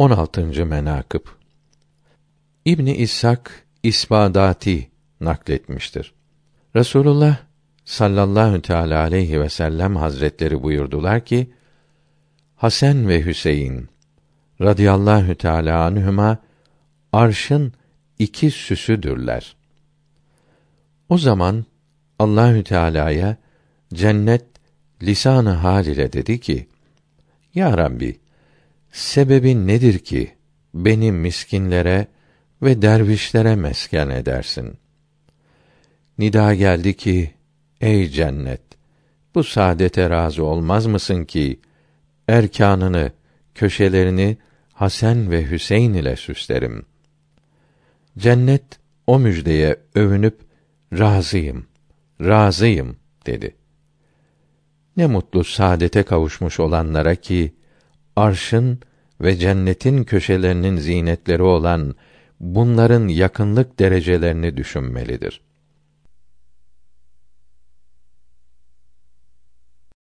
16. menakıb İbni İshak İsbadati nakletmiştir. Resulullah sallallahu teala aleyhi ve sellem hazretleri buyurdular ki Hasan ve Hüseyin radıyallahu teala anhuma arşın iki süsüdürler. O zaman Allahü Teala'ya cennet lisanı hal ile dedi ki: Ya Rabbi, sebebi nedir ki beni miskinlere ve dervişlere mesken edersin? Nida geldi ki: Ey cennet, bu saadete razı olmaz mısın ki erkanını, köşelerini Hasan ve Hüseyin ile süslerim. Cennet o müjdeye övünüp razıyım, razıyım dedi. Ne mutlu saadete kavuşmuş olanlara ki arşın ve cennetin köşelerinin zinetleri olan bunların yakınlık derecelerini düşünmelidir.